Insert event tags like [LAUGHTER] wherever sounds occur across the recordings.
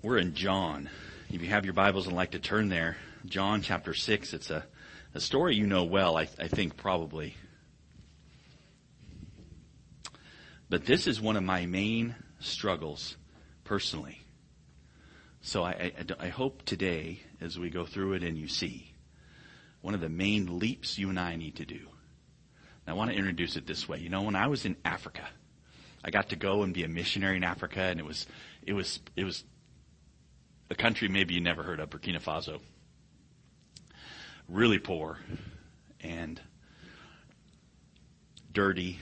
We're in John. If you have your Bibles and like to turn there, John chapter 6, it's a, a story you know well, I, I think probably. But this is one of my main struggles personally. So I, I, I hope today, as we go through it and you see, one of the main leaps you and I need to do. I want to introduce it this way. You know, when I was in Africa, I got to go and be a missionary in Africa, and it was, it was, it was a country maybe you never heard of, Burkina Faso. Really poor and dirty.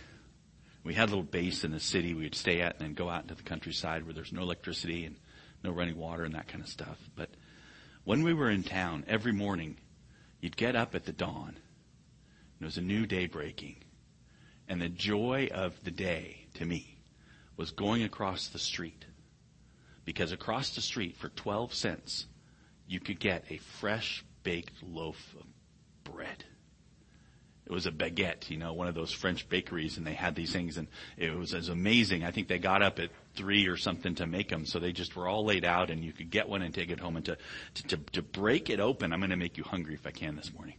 We had a little base in the city we would stay at and then go out into the countryside where there's no electricity and no running water and that kind of stuff. But when we were in town, every morning, you'd get up at the dawn. And it was a new day breaking. And the joy of the day, to me, was going across the street. Because across the street, for 12 cents, you could get a fresh baked loaf of bread. It was a baguette, you know, one of those French bakeries, and they had these things, and it was, was amazing. I think they got up at three or something to make them, so they just were all laid out, and you could get one and take it home. And to to to, to break it open, I'm going to make you hungry if I can this morning.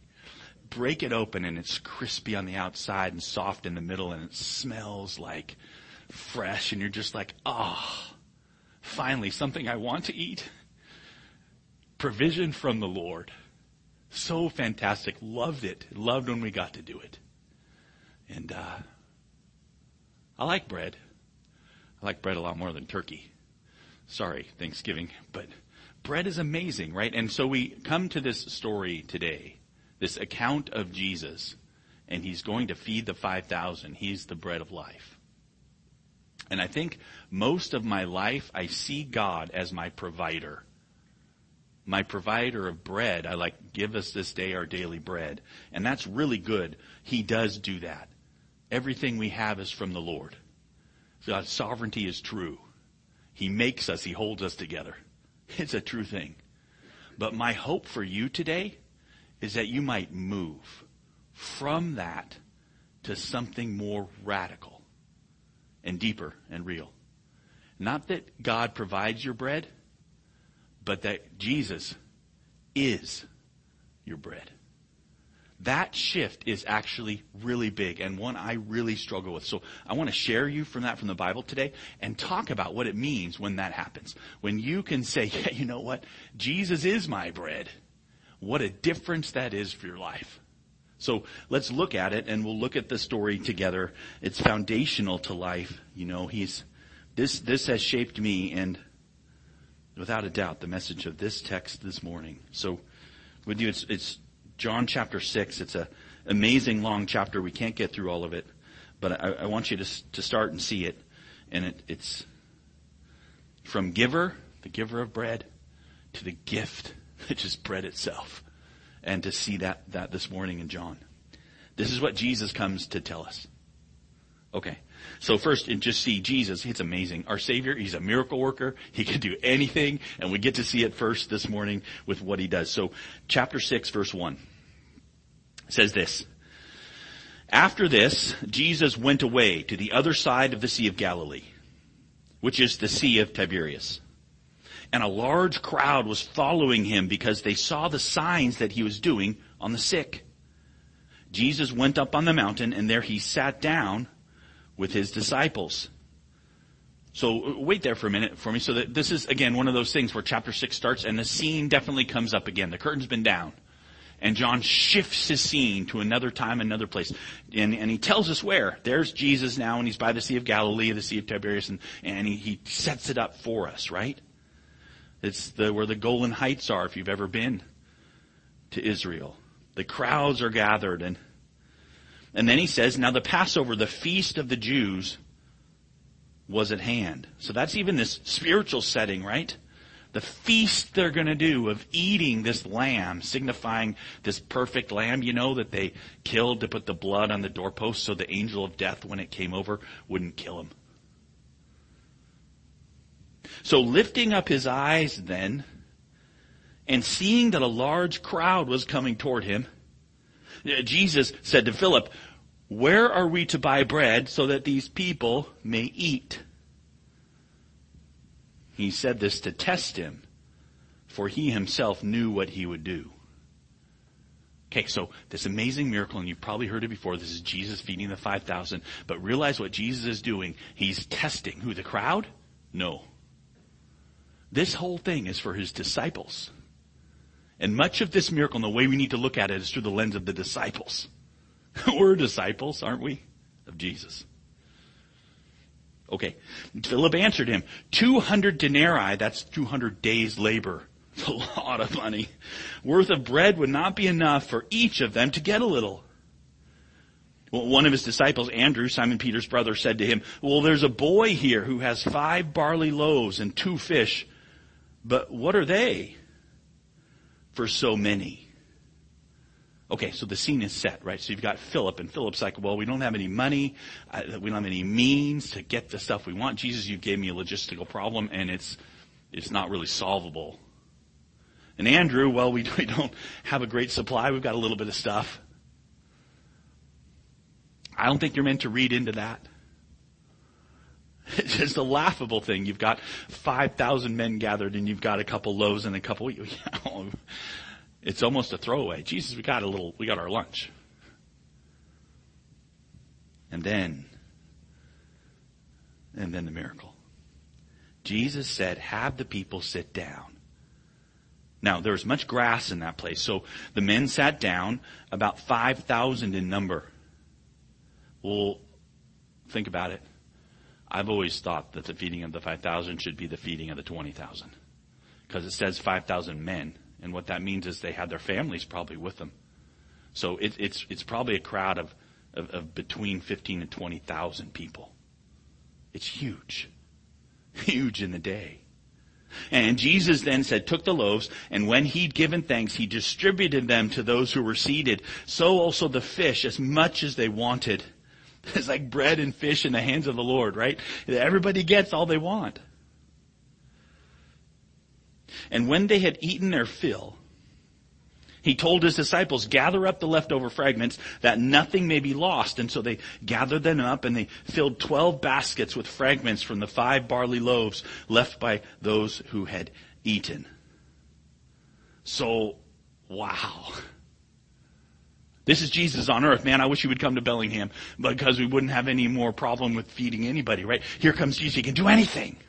Break it open, and it's crispy on the outside and soft in the middle, and it smells like fresh, and you're just like, ah, oh, finally something I want to eat. Provision from the Lord. So fantastic. Loved it. Loved when we got to do it. And uh, I like bread. I like bread a lot more than turkey. Sorry, Thanksgiving, but bread is amazing, right? And so we come to this story today, this account of Jesus, and he's going to feed the 5,000. He's the bread of life. And I think most of my life, I see God as my provider my provider of bread. I like, give us this day our daily bread. And that's really good. He does do that. Everything we have is from the Lord. God's sovereignty is true. He makes us, He holds us together. [LAUGHS] It's a true thing. But my hope for you today is that you might move from that to something more radical and deeper and real. Not that God provides your bread, but that Jesus is your bread. That shift is actually really big and one I really struggle with. So I want to share you from that from the Bible today and talk about what it means when that happens. When you can say, [LAUGHS] yeah, you know what? Jesus is my bread. What a difference that is for your life. So let's look at it and we'll look at the story together. It's foundational to life. You know, he's, this, this has shaped me and without a doubt, the message of this text this morning. So, with you, it's, it's John chapter 6. It's a amazing long chapter. We can't get through all of it, but I, I want you to, to start and see it. And it, it's from giver, the giver of bread, to the gift, which is bread itself. And to see that, that this morning in John. This is what Jesus comes to tell us. Okay. So first, and just see Jesus. It's amazing. Our Savior, He's a miracle worker. He can do anything, and we get to see it first this morning with what He does. So, chapter 6, verse 1 says this. After this, Jesus went away to the other side of the Sea of Galilee, which is the Sea of Tiberias. And a large crowd was following him because they saw the signs that he was doing on the sick. Jesus went up on the mountain and there he sat down with his disciples. So wait there for a minute for me. So that this is again one of those things where chapter six starts and the scene definitely comes up again. The curtain's been down. And John shifts his scene to another time, another place. And, and he tells us where. There's Jesus now and he's by the Sea of Galilee, the Sea of Tiberias, and, and he, he sets it up for us, right? It's the, where the Golan Heights are if you've ever been to Israel. The crowds are gathered and and then he says, now the Passover, the feast of the Jews, was at hand. So that's even this spiritual setting, right? The feast they're going to do of eating this lamb, signifying this perfect lamb, you know, that they killed to put the blood on the doorpost so the angel of death, when it came over, wouldn't kill him. So lifting up his eyes then, and seeing that a large crowd was coming toward him, uh, Jesus said to Philip, where are we to buy bread so that these people may eat? He said this to test him, for he himself knew what he would do. Okay, so this amazing miracle, and you've probably heard it before, this is Jesus feeding the 5,000, but realize what Jesus is doing. He's testing who? The crowd? No. This whole thing is for his disciples. And much of this miracle, and the way we need to look at it, is through the lens of the disciples. [LAUGHS] We're disciples, aren't we? Of Jesus. Okay. Philip answered him, 200 denarii, that's 200 days labor. It's a lot of money. Worth of bread would not be enough for each of them to get a little. Well, one of his disciples, Andrew, Simon Peter's brother, said to him, well, there's a boy here who has five barley loaves and two fish, but what are they for so many? Okay, so the scene is set, right? So you've got Philip, and Philip's like, well, we don't have any money, we don't have any means to get the stuff we want. Jesus, you gave me a logistical problem, and it's, it's not really solvable. And Andrew, well, we, [LAUGHS] we don't have a great supply, we've got a little bit of stuff. I don't think you're meant to read into that. It's [LAUGHS] just a laughable thing. You've got 5,000 men gathered and you've got a couple loaves and a couple, you [LAUGHS] know, it's almost a throwaway. Jesus, we got a little, we got our lunch. And then, and then the miracle. Jesus said, have the people sit down. Now, there was much grass in that place, so the men sat down, about 5,000 in number. Well, think about it. I've always thought that the feeding of the 5,000 should be the feeding of the 20,000. Because it says 5,000 men. And what that means is they had their families probably with them. So it, it's, it's probably a crowd of, of, of between 15 and 20,000 people. It's huge. Huge in the day. And Jesus then said, took the loaves, and when he'd given thanks, he distributed them to those who were seated. So also the fish, as much as they wanted. [LAUGHS] It's like bread and fish in the hands of the Lord, right? Everybody gets all they want. And when they had eaten their fill, he told his disciples, gather up the leftover fragments that nothing may be lost. And so they gathered them up and they filled 12 baskets with fragments from the five barley loaves left by those who had eaten. So, wow. [LAUGHS] This is Jesus on earth. Man, I wish he would come to Bellingham because we wouldn't have any more problem with feeding anybody, right? Here comes Jesus. He can do anything. [LAUGHS]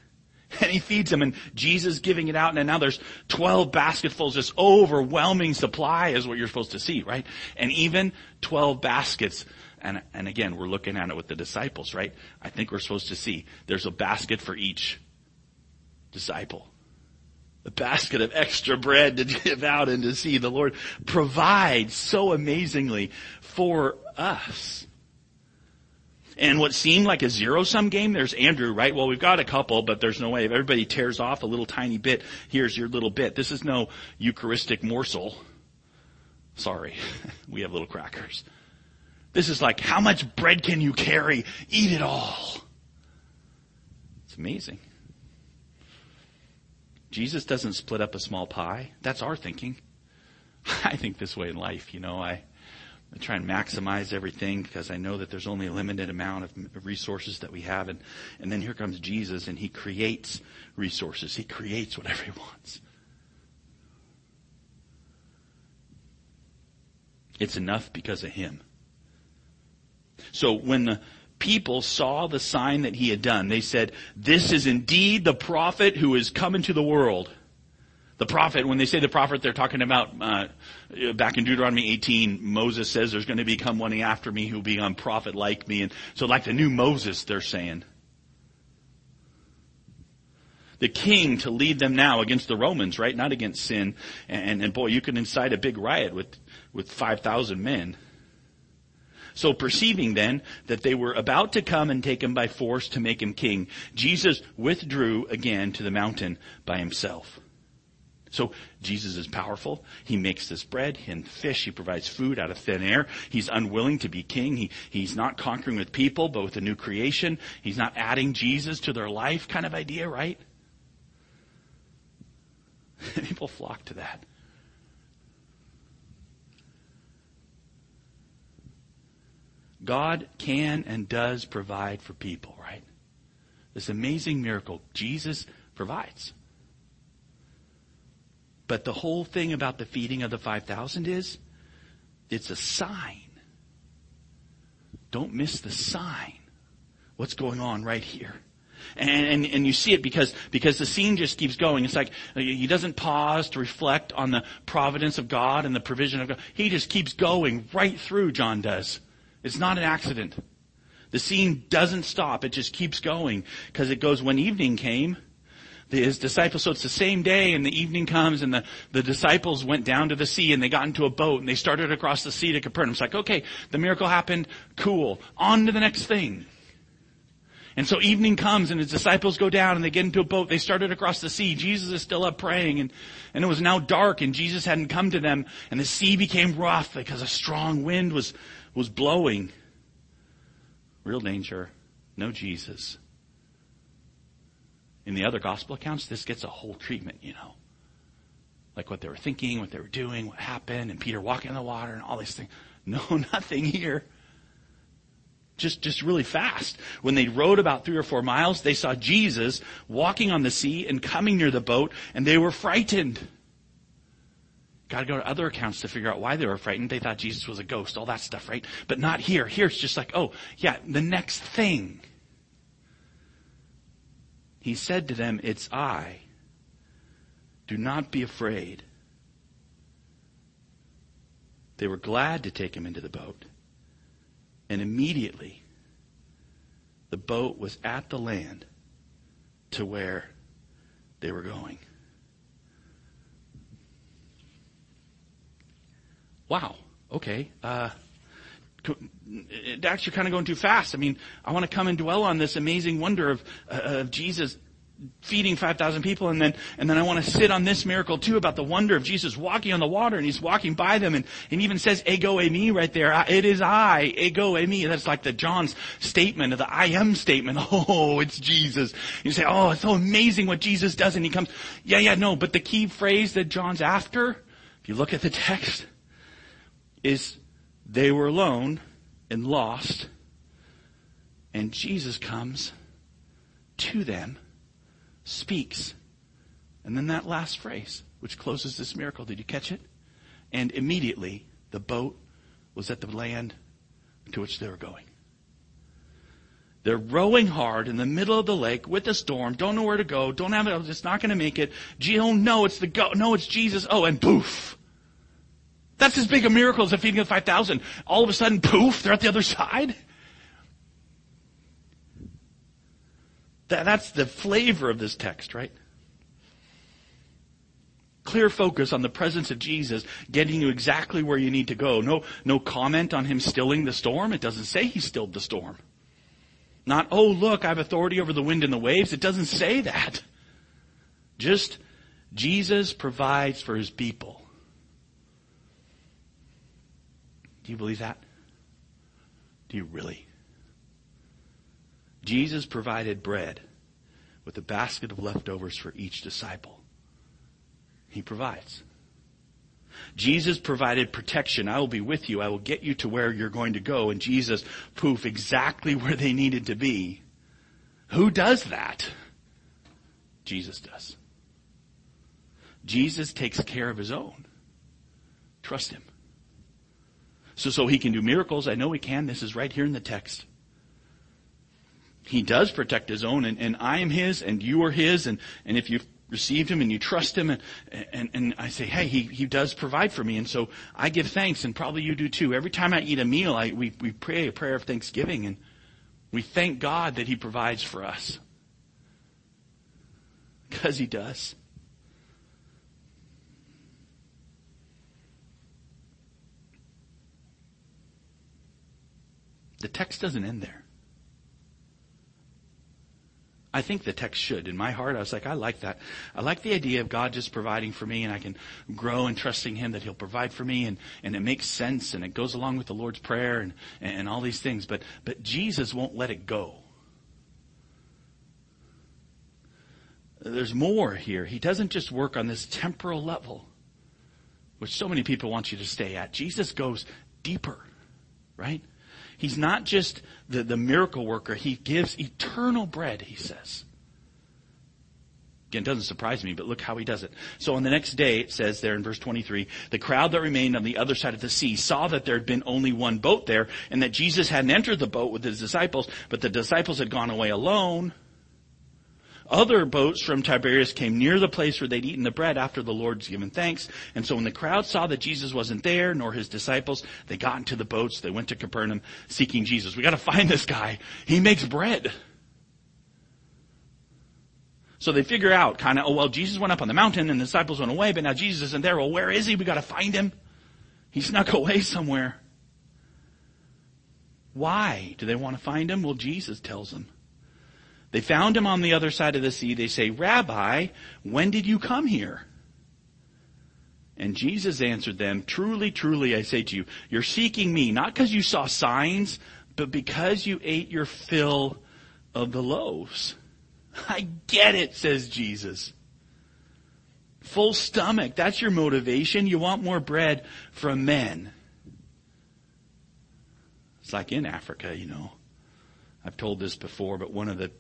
And he feeds them and Jesus giving it out and now there's 12 basketfuls, this overwhelming supply is what you're supposed to see, right? And even 12 baskets and, and again, we're looking at it with the disciples, right? I think we're supposed to see there's a basket for each disciple. A basket of extra bread to [LAUGHS] give out and to see the Lord provide so amazingly for us and what seemed like a zero sum game, there's Andrew, right? Well, we've got a couple, but there's no way. If everybody tears off a little tiny bit, here's your little bit. This is no Eucharistic morsel. Sorry. [LAUGHS] we have little crackers. This is like, how much bread can you carry? Eat it all. It's amazing. Jesus doesn't split up a small pie. That's our thinking. [LAUGHS] I think this way in life, you know, I, I try and maximize everything because I know that there's only a limited amount of resources that we have. And, and then here comes Jesus and he creates resources. He creates whatever he wants. It's enough because of him. So when the people saw the sign that he had done, they said, this is indeed the prophet who is come into the world. The prophet, when they say the prophet, they're talking about, uh, back in Deuteronomy 18, Moses says there's going to become one after me who will be a prophet like me. And so like the new Moses, they're saying. The king to lead them now against the Romans, right? Not against sin. And, and boy, you can incite a big riot with, with 5,000 men. So perceiving then that they were about to come and take him by force to make him king, Jesus withdrew again to the mountain by himself. So Jesus is powerful. He makes this bread and fish. He provides food out of thin air. He's unwilling to be king. He, he's not conquering with people, but with a new creation. He's not adding Jesus to their life kind of idea, right? [LAUGHS] people flock to that. God can and does provide for people, right? This amazing miracle. Jesus provides. But the whole thing about the feeding of the 5,000 is, it's a sign. Don't miss the sign. What's going on right here? And, and, and you see it because, because the scene just keeps going. It's like uh, he doesn't pause to reflect on the providence of God and the provision of God. He just keeps going right through, John does. It's not an accident. The scene doesn't stop. It just keeps going because it goes when evening came. His disciples, so it's the same day and the evening comes and the, the disciples went down to the sea and they got into a boat and they started across the sea to Capernaum. It's like, okay, the miracle happened. Cool. On to the next thing. And so evening comes and his disciples go down and they get into a boat. They started across the sea. Jesus is still up praying and, and it was now dark and Jesus hadn't come to them and the sea became rough because a strong wind was, was blowing. Real danger. No Jesus. In the other gospel accounts, this gets a whole treatment, you know. Like what they were thinking, what they were doing, what happened, and Peter walking in the water and all these things. [LAUGHS] No, nothing here just, just really fast. When they rowed about three or four miles, they saw Jesus walking on the sea and coming near the boat, and they were frightened. Got to go to other accounts to figure out why they were frightened. They thought Jesus was a ghost, all that stuff, right? But not here. Here it's just like, oh, yeah, the next thing. He said to them, It's I. Do not be afraid. They were glad to take him into the boat. And immediately, the boat was at the land to where they were going. Wow. Okay. Uh, actually kind of going too fast. I mean, I want to come and dwell on this amazing wonder of, uh, of Jesus feeding 5,000 people and then, and then I want to sit on this miracle too about the wonder of Jesus walking on the water and he's walking by them and, and even says ego eimi right there. It is I, ego eimi. That's like the John's statement of the I am statement. [LAUGHS] Oh, it's Jesus. You say, oh, it's so amazing what Jesus does and he comes, yeah, yeah, no, but the key phrase that John's after, if you look at the text, is they were alone and lost and Jesus comes to them speaks. And then that last phrase, which closes this miracle. Did you catch it? And immediately the boat was at the land to which they were going. They're rowing hard in the middle of the lake with a storm, don't know where to go, don't have it, it's not going to make it. Oh no, it's the go, no, it's Jesus. Oh, and poof. That's as big a miracle as the feeding of 5,000. All of a sudden, poof, they're at the other side. That, that's the flavor of this text, right? Clear focus on the presence of Jesus getting you exactly where you need to go. No, no comment on him stilling the storm. It doesn't say he stilled the storm. Not, oh look, I have authority over the wind and the waves. It doesn't say that. Just, Jesus provides for his people. Do you believe that? Do you really? Jesus provided bread with a basket of leftovers for each disciple. He provides. Jesus provided protection. I will be with you. I will get you to where you're going to go. And Jesus, poof, exactly where they needed to be. Who does that? Jesus does. Jesus takes care of his own. Trust him. So, so he can do miracles. I know he can. This is right here in the text he does protect his own and, and I am his and you are his and, and if you've received him and you trust him and, and, and I say, hey, he, he does provide for me and so I give thanks and probably you do too. Every time I eat a meal, I, we, we pray a prayer of thanksgiving and we thank God that he provides for us. Because he does. The text doesn't end there. I think the text should. In my heart, I was like, I like that. I like the idea of God just providing for me and I can grow in trusting Him that He'll provide for me and, and it makes sense and it goes along with the Lord's Prayer and, and all these things. But, but Jesus won't let it go. There's more here. He doesn't just work on this temporal level, which so many people want you to stay at. Jesus goes deeper, right? He's not just the, the miracle worker. He gives eternal bread, he says. Again, it doesn't surprise me, but look how he does it. So on the next day, it says there in verse 23, the crowd that remained on the other side of the sea saw that there had been only one boat there and that Jesus hadn't entered the boat with his disciples, but the disciples had gone away alone. Other boats from Tiberias came near the place where they'd eaten the bread after the Lord's given thanks. And so when the crowd saw that Jesus wasn't there, nor his disciples, they got into the boats. They went to Capernaum seeking Jesus. We gotta find this guy. He makes bread. So they figure out kind of, oh well, Jesus went up on the mountain and the disciples went away, but now Jesus isn't there. Well, where is he? We gotta find him. He snuck [LAUGHS] away somewhere. Why do they want to find him? Well, Jesus tells them. They found him on the other side of the sea. They say, Rabbi, when did you come here? And Jesus answered them, Truly, truly, I say to you, you're seeking me, not because you saw signs, but because you ate your fill of the loaves. [LAUGHS] I get it, says Jesus. Full stomach, that's your motivation. You want more bread from men. It's like in Africa, you know. I've told this before, but one of the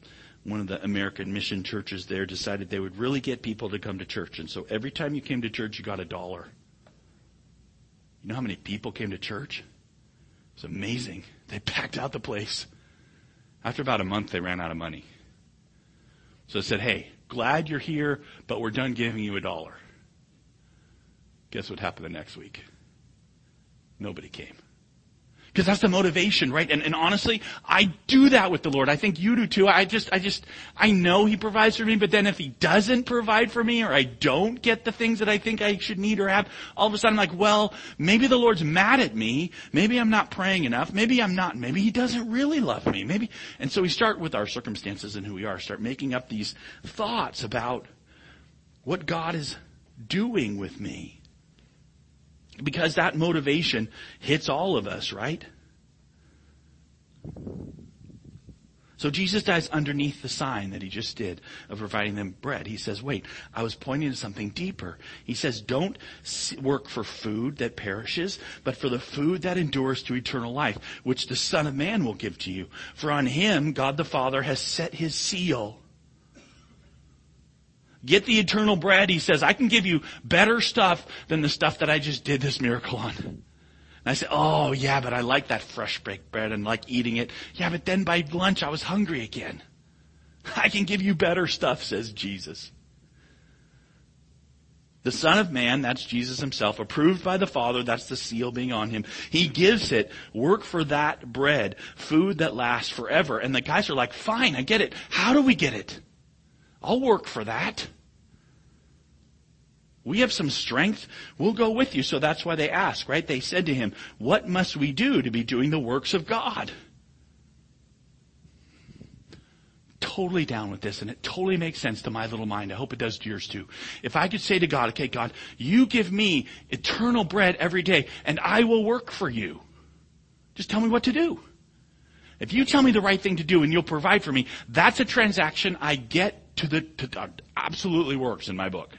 one of the American mission churches there decided they would really get people to come to church. And so every time you came to church, you got a dollar. You know how many people came to church? It was amazing. They packed out the place. After about a month, they ran out of money. So they said, hey, glad you're here, but we're done giving you a dollar. Guess what happened the next week? Nobody came. Because that's the motivation, right? And, and honestly, I do that with the Lord. I think you do too. I just, I just, I know He provides for me, but then if He doesn't provide for me or I don't get the things that I think I should need or have, all of a sudden I'm like, well, maybe the Lord's mad at me. Maybe I'm not praying enough. Maybe I'm not. Maybe He doesn't really love me. Maybe, and so we start with our circumstances and who we are. Start making up these thoughts about what God is doing with me. Because that motivation hits all of us, right? So Jesus dies underneath the sign that he just did of providing them bread. He says, wait, I was pointing to something deeper. He says, don't work for food that perishes, but for the food that endures to eternal life, which the Son of Man will give to you. For on him, God the Father has set his seal. Get the eternal bread. He says, I can give you better stuff than the stuff that I just did this miracle on. And I said, oh yeah, but I like that fresh baked bread and like eating it. Yeah, but then by lunch I was hungry again. [LAUGHS] I can give you better stuff, says Jesus. The Son of Man, that's Jesus himself, approved by the Father, that's the seal being on him. He gives it, work for that bread, food that lasts forever. And the guys are like, fine, I get it. How do we get it? I'll work for that. We have some strength. We'll go with you. So that's why they ask, right? They said to him, what must we do to be doing the works of God? Totally down with this and it totally makes sense to my little mind. I hope it does to yours too. If I could say to God, okay, God, you give me eternal bread every day and I will work for you. Just tell me what to do. If you tell me the right thing to do and you'll provide for me, that's a transaction I get to the, to, uh, absolutely works in my book.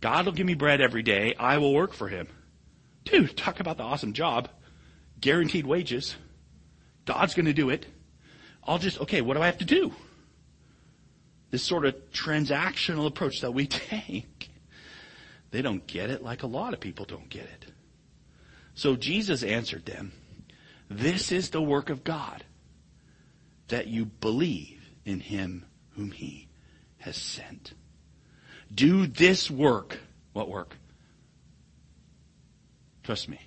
God will give me bread every day. I will work for him. Dude, talk about the awesome job. Guaranteed wages. God's going to do it. I'll just, okay, what do I have to do? This sort of transactional approach that we [LAUGHS] take. They don't get it like a lot of people don't get it. So Jesus answered them, this is the work of God, that you believe in him whom he has sent. Do this work. What work? Trust me.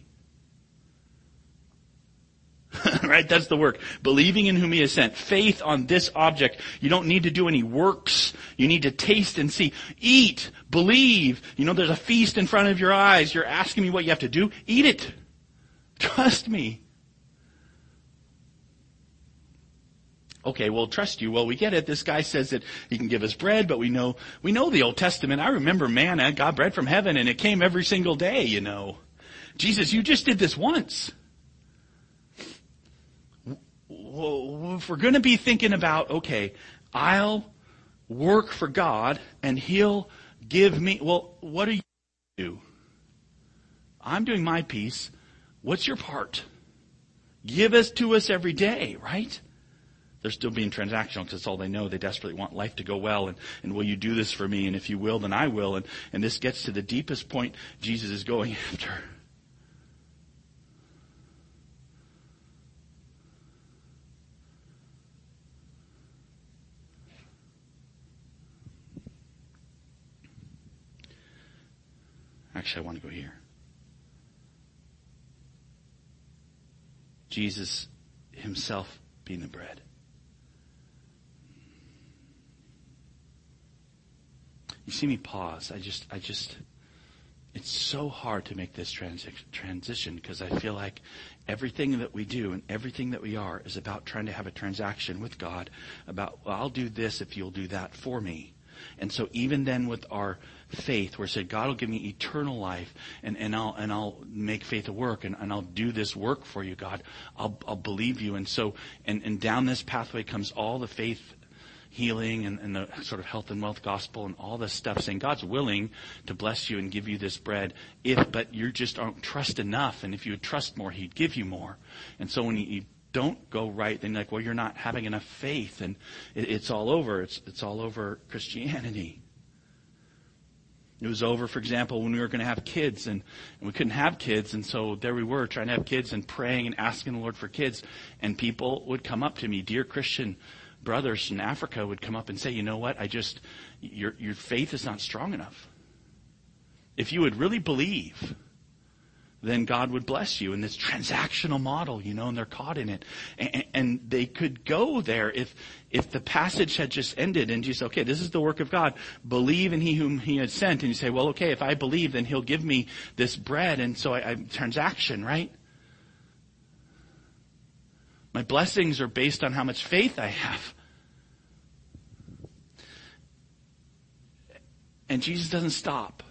[LAUGHS] right? That's the work. Believing in whom he has sent. Faith on this object. You don't need to do any works. You need to taste and see. Eat. Believe. You know, there's a feast in front of your eyes. You're asking me what you have to do. Eat it. Trust me. Okay, we'll trust you. Well, we get it. This guy says that he can give us bread, but we know, we know the Old Testament. I remember manna got bread from heaven and it came every single day, you know. Jesus, you just did this once. If we're going to be thinking about, okay, I'll work for God and He'll give me, well, what are you do? I'm doing my piece. What's your part? Give us to us every day, right? They're still being transactional because it's all they know. They desperately want life to go well and, and will you do this for me? And if you will, then I will. And, and this gets to the deepest point Jesus is going [LAUGHS] after. Actually, I want to go here. Jesus himself being the bread. You see me pause. I just, I just, it's so hard to make this transi- transition because I feel like everything that we do and everything that we are is about trying to have a transaction with God about, well, I'll do this if you'll do that for me. And so even then with our faith, where it said, God will give me eternal life and, and I'll, and I'll make faith a work and, and I'll do this work for you, God. I'll, I'll believe you. And so, and, and down this pathway comes all the faith healing and, and, the sort of health and wealth gospel and all this stuff saying God's willing to bless you and give you this bread if, but you just don't trust enough. And if you would trust more, He'd give you more. And so when you, don't go right, then you're like, well, you're not having enough faith and it, it's all over. It's, it's all over Christianity. It was over, for example, when we were going to have kids and, and we couldn't have kids. And so there we were trying to have kids and praying and asking the Lord for kids. And people would come up to me, dear Christian brothers in Africa would come up and say, you know what? I just, your, your faith is not strong enough. If you would really believe, then God would bless you in this transactional model, you know, and they're caught in it. And, and, they could go there if, if the passage had just ended and just, okay, this is the work of God. Believe in He whom He had sent. And you say, well, okay, if I believe, then He'll give me this bread. And so I, I transaction, right? My blessings are based on how much faith I have. And Jesus doesn't stop.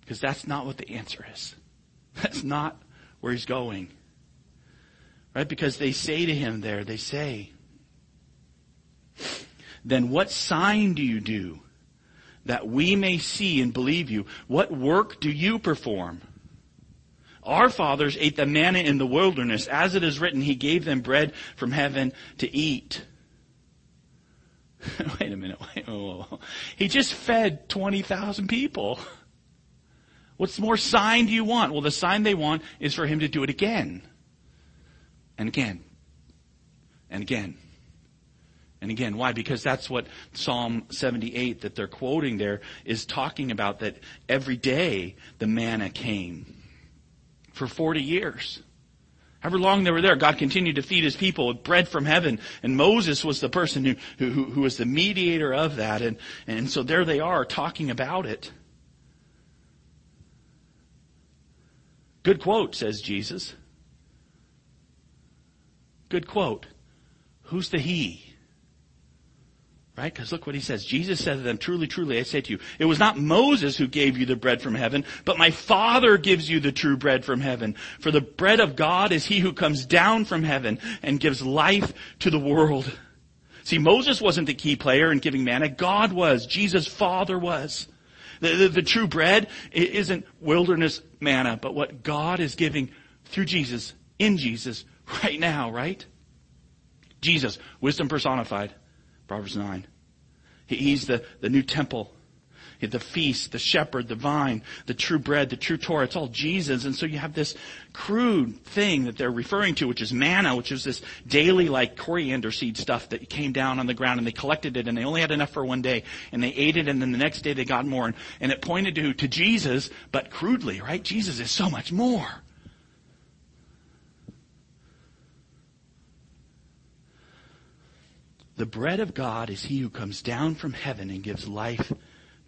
Because that's not what the answer is. [LAUGHS] That's not where he's going. Right? Because they say to him there, they say, then what sign do you do that we may see and believe you? What work do you perform? Our fathers ate the manna in the wilderness. As it is written, he gave them bread from heaven to eat. [LAUGHS] wait a minute. [LAUGHS] Wait. He just fed 20,000 people. What's more sign do you want? Well, the sign they want is for him to do it again. And again. And again. And again, why? Because that's what Psalm 78 that they're quoting there is talking about that every day the manna came for 40 years. However long they were there, God continued to feed his people with bread from heaven. And Moses was the person who, who, who was the mediator of that. And, and so there they are talking about it. Good quote, says Jesus. Good quote. Who's the he? Right? Because look what he says. Jesus said to them, truly, truly, I say to you, it was not Moses who gave you the bread from heaven, but my Father gives you the true bread from heaven. For the bread of God is he who comes down from heaven and gives life to the world. See, Moses wasn't the key player in giving manna. God was. Jesus' Father was. The, the, the true bread isn't wilderness manna, but what God is giving through Jesus, in Jesus, right now, right? Jesus, wisdom personified. Proverbs 9. He's the, the new temple the feast, the shepherd, the vine, the true bread, the true Torah. It's all Jesus. And so you have this crude thing that they're referring to, which is manna, which is this daily like coriander seed stuff that came down on the ground and they collected it and they only had enough for one day and they ate it and then the next day they got more and, and it pointed to, to Jesus, but crudely, right? Jesus is so much more. The bread of God is he who comes down from heaven and gives life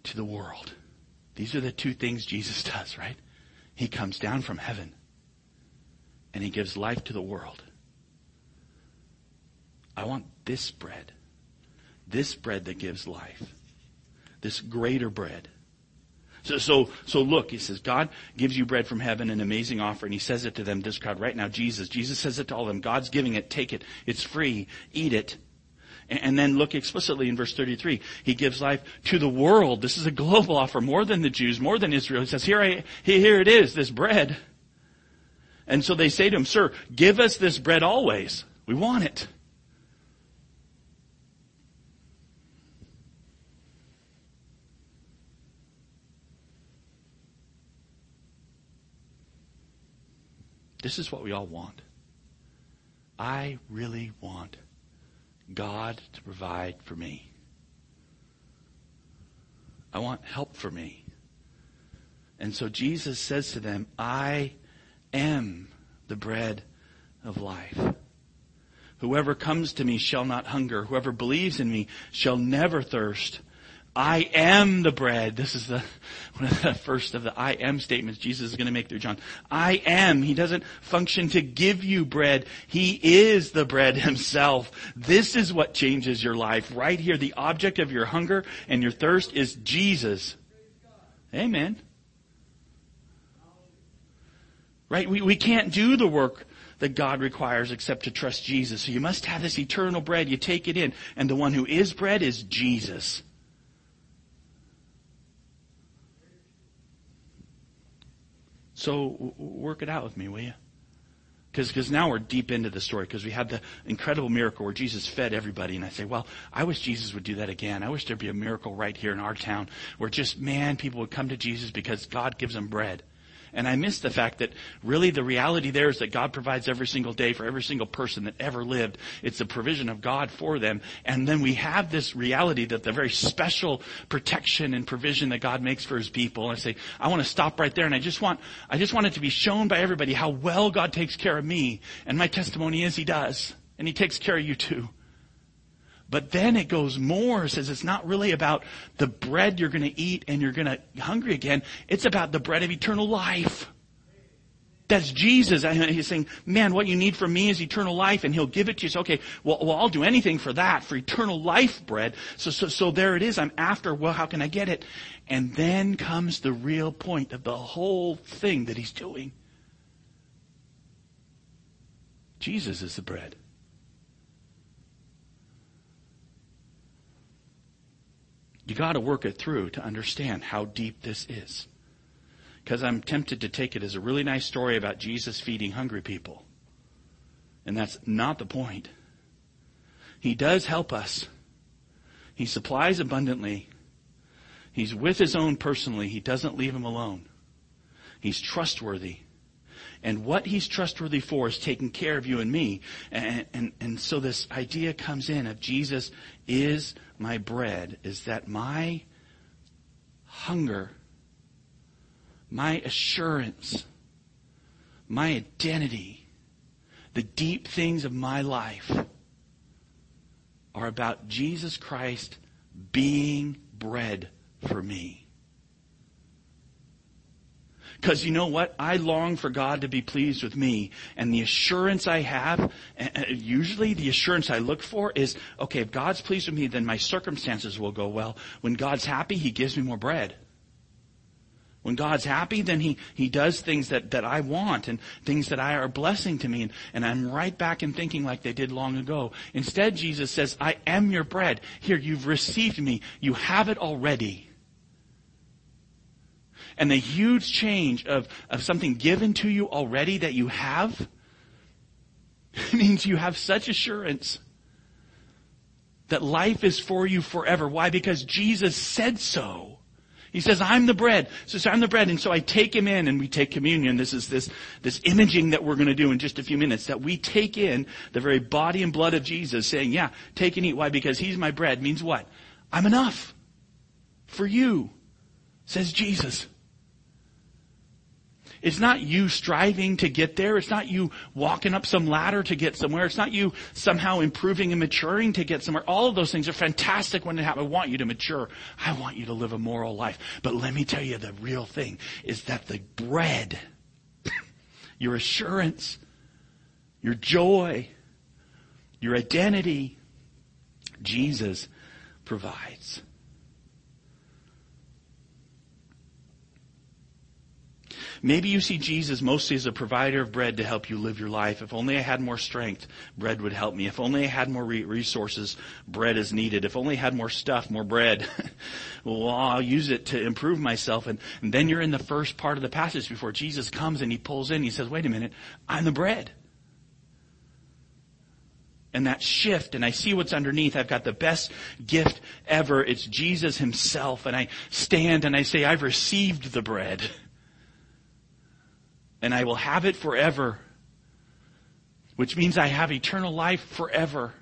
to the world. These are the two things Jesus [LAUGHS] does, right? He comes down from heaven and he gives life to the world. I want this bread. This bread that gives life. This greater bread. So, so, so look, he says, God gives you bread from heaven, an amazing offer, and he says it to them, this crowd right now, Jesus. Jesus says it to all of them. God's giving it, take it. It's free. Eat it. And then look explicitly in verse 33. He gives life to the world. This is a global offer, more than the Jews, more than Israel. He says, here, I, here it is, this bread. And so they say to him, sir, give us this bread always. We want it. This is what we all want. I really want God to provide for me. I want help for me. And so Jesus says to them, I am the bread of life. Whoever comes to me shall not hunger. Whoever believes in me shall never thirst. I am the bread. This is the [LAUGHS] one of the first of the I am statements Jesus is going to make through John. I am. He doesn't function to give you bread. He is the bread [LAUGHS] himself. This is what changes your life. Right here, the object of your hunger and your thirst is Jesus. Amen. Right? We, we can't do the work that God requires except to trust Jesus. So you must have this eternal bread. You take it in. And the one who is bread is Jesus. So work it out with me, will you? Because now we're deep into the story because we had the incredible miracle where Jesus fed everybody. And I say, well, I wish Jesus would do that again. I wish there'd be a miracle right here in our town where just, man, people would come to Jesus because God gives them bread. And I miss the fact that really the reality there is that God provides every single day for every single person that ever lived. It's the provision of God for them. And then we have this reality that the very special protection and provision that God makes for his people. I say, I want to stop right there and I just want, I just want it to be shown by everybody how well God takes care of me. And my testimony is he does. And he takes care of you too. But then it goes more, says it's not really about the bread you're to eat and you're to hungry again. It's about the bread of eternal life. That's Jesus. He's saying, man, what you need from me is eternal life and he'll give it to you. So, okay, well, well, I'll do anything for that, for eternal life bread. So, so, so there it is. I'm after, well, how can I get it? And then comes the real point of the whole thing that he's doing. Jesus is the bread. You got to work it through to understand how deep this is. Because I'm tempted to take it as a really nice story about Jesus feeding hungry people. And that's not the point. He does help us. He supplies abundantly. He's with his own personally. He doesn't leave him alone. He's trustworthy. And what he's trustworthy for is taking care of you and me. And, and, and so this idea comes in of Jesus is my bread, is that my hunger, my assurance, my identity, the deep things of my life are about Jesus Christ being bread for me. Because you know what? I long for God to be pleased with me. And the assurance I have, eh, eh, usually the assurance I look for is, okay, if God's pleased with me, then my circumstances will go well. When God's happy, He gives me more bread. When God's happy, then He, He does things that, that I want and things that I are blessing to me. And, and I'm right back in thinking like they did long ago. Instead, Jesus says, I am your bread. Here, you've received me. You have it already. And the huge change of, of something given to you already that you have [LAUGHS] means you have such assurance that life is for you forever. Why? Because Jesus said so. He says, I'm the bread. So, I'm the bread. And so I take him in and we take communion. This is this, this imaging that we're going to do in just a few minutes that we take in the very body and blood of Jesus saying, yeah, take and eat. Why? Because he's my bread means what? I'm enough for you, says Jesus. It's not you striving to get there. It's not you walking up some ladder to get somewhere. It's not you somehow improving and maturing to get somewhere. All of those things are fantastic when they happen. I want you to mature. I want you to live a moral life. But let me tell you the real thing is that the bread, [COUGHS] your assurance, your joy, your identity, Jesus provides. Maybe you see Jesus mostly as a provider of bread to help you live your life. If only I had more strength, bread would help me. If only I had more resources, bread is needed. If only I had more stuff, more bread, [LAUGHS] well, I'll use it to improve myself. And, and then you're in the first part of the passage before Jesus comes and he pulls in. He says, wait a minute, I'm the bread and that shift and I see what's underneath. I've got the best gift ever. It's Jesus himself and I stand and I say, I've received the bread [LAUGHS] and I will have it forever. which means I have eternal life forever.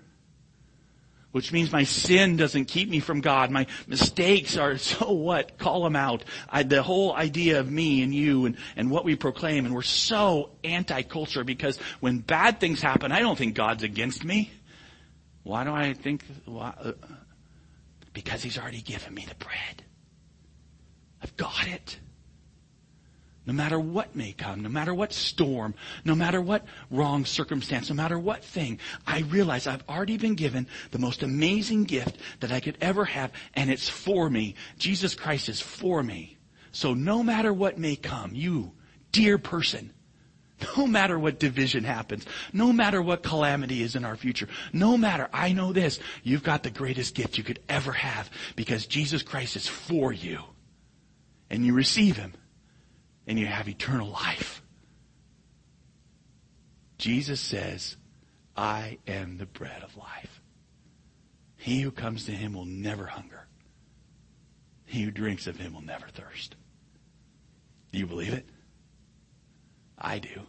Which means my sin doesn't keep me from God. My mistakes are [LAUGHS] so what? Call them out. I, the whole idea of me and you and, and what we proclaim and we're so anti-culture because when bad things happen, I don't think God's against me. Why do I think, why, uh, because He's already given me the bread. I've got it. No matter what may come, no matter what storm, no matter what wrong circumstance, no matter what thing, I realize I've already been given the most amazing gift that I could ever have, and it's for me. Jesus Christ is for me. So no matter what may come, you, dear person, [LAUGHS] no matter what division happens, no matter what calamity is in our future, no matter, I know this, you've got the greatest gift you could ever have because Jesus Christ is for you. And you receive Him and you have eternal life. Jesus says, I am the bread of life. He who comes to him will never hunger. He who drinks of him will never thirst. Do you believe it? I do.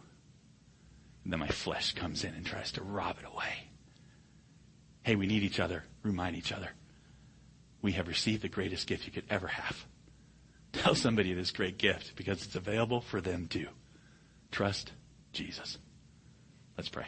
And then my flesh comes in and tries to rob it away. Hey, we need each other. Remind each other. We have received the greatest gift you could ever have. Tell somebody this great gift because it's available for them too. Trust Jesus. Let's pray.